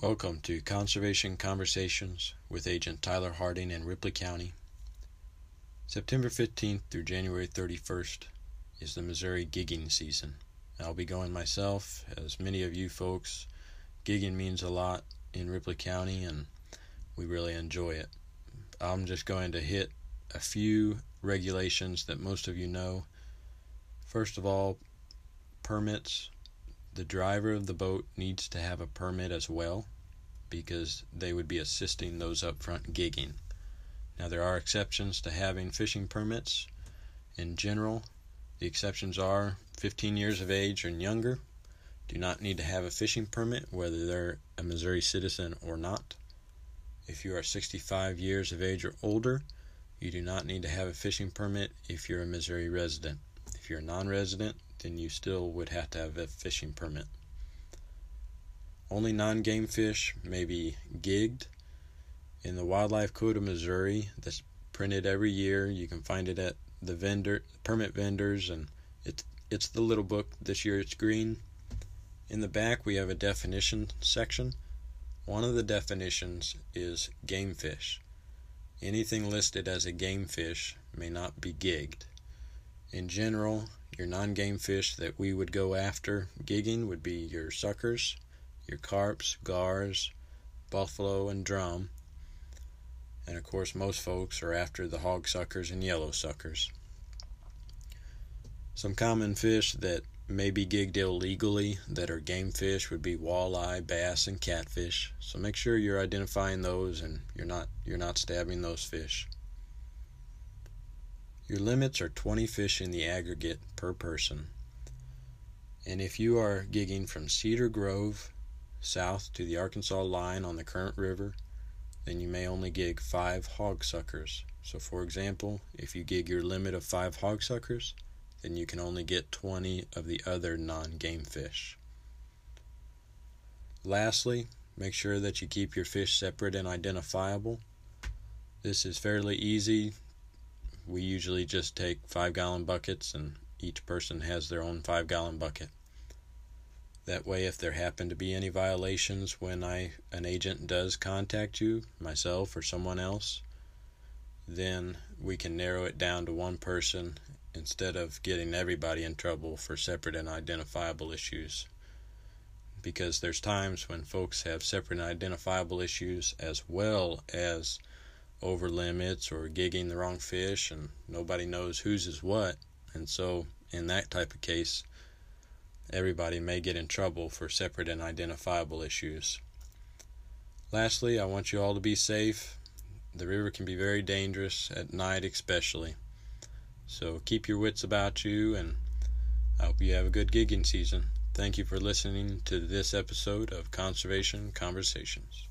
Welcome to Conservation Conversations with Agent Tyler Harding in Ripley County. September 15th through January 31st is the Missouri gigging season. I'll be going myself, as many of you folks. Gigging means a lot in Ripley County and we really enjoy it. I'm just going to hit a few regulations that most of you know. First of all, permits the driver of the boat needs to have a permit as well because they would be assisting those up front gigging. Now, there are exceptions to having fishing permits. In general, the exceptions are 15 years of age and younger do not need to have a fishing permit whether they're a Missouri citizen or not. If you are 65 years of age or older, you do not need to have a fishing permit if you're a Missouri resident. If you're a non resident, then you still would have to have a fishing permit. Only non game fish may be gigged. In the Wildlife Code of Missouri, that's printed every year. You can find it at the vendor permit vendors and it's it's the little book. This year it's green. In the back we have a definition section. One of the definitions is game fish. Anything listed as a game fish may not be gigged. In general, your non game fish that we would go after gigging would be your suckers, your carps, gars, buffalo, and drum. And of course, most folks are after the hog suckers and yellow suckers. Some common fish that may be gigged illegally that are game fish would be walleye, bass, and catfish. So make sure you're identifying those and you're not you're not stabbing those fish. Your limits are 20 fish in the aggregate per person. And if you are gigging from Cedar Grove south to the Arkansas line on the Current River, then you may only gig five hog suckers. So, for example, if you gig your limit of five hog suckers, then you can only get 20 of the other non game fish. Lastly, make sure that you keep your fish separate and identifiable. This is fairly easy we usually just take five gallon buckets and each person has their own five gallon bucket. That way, if there happen to be any violations when I an agent does contact you, myself or someone else, then we can narrow it down to one person instead of getting everybody in trouble for separate and identifiable issues. Because there's times when folks have separate and identifiable issues as well as over limits or gigging the wrong fish and nobody knows whose is what. And so, in that type of case, everybody may get in trouble for separate and identifiable issues. Lastly, I want you all to be safe. The river can be very dangerous at night, especially. So keep your wits about you, and I hope you have a good gigging season. Thank you for listening to this episode of Conservation Conversations.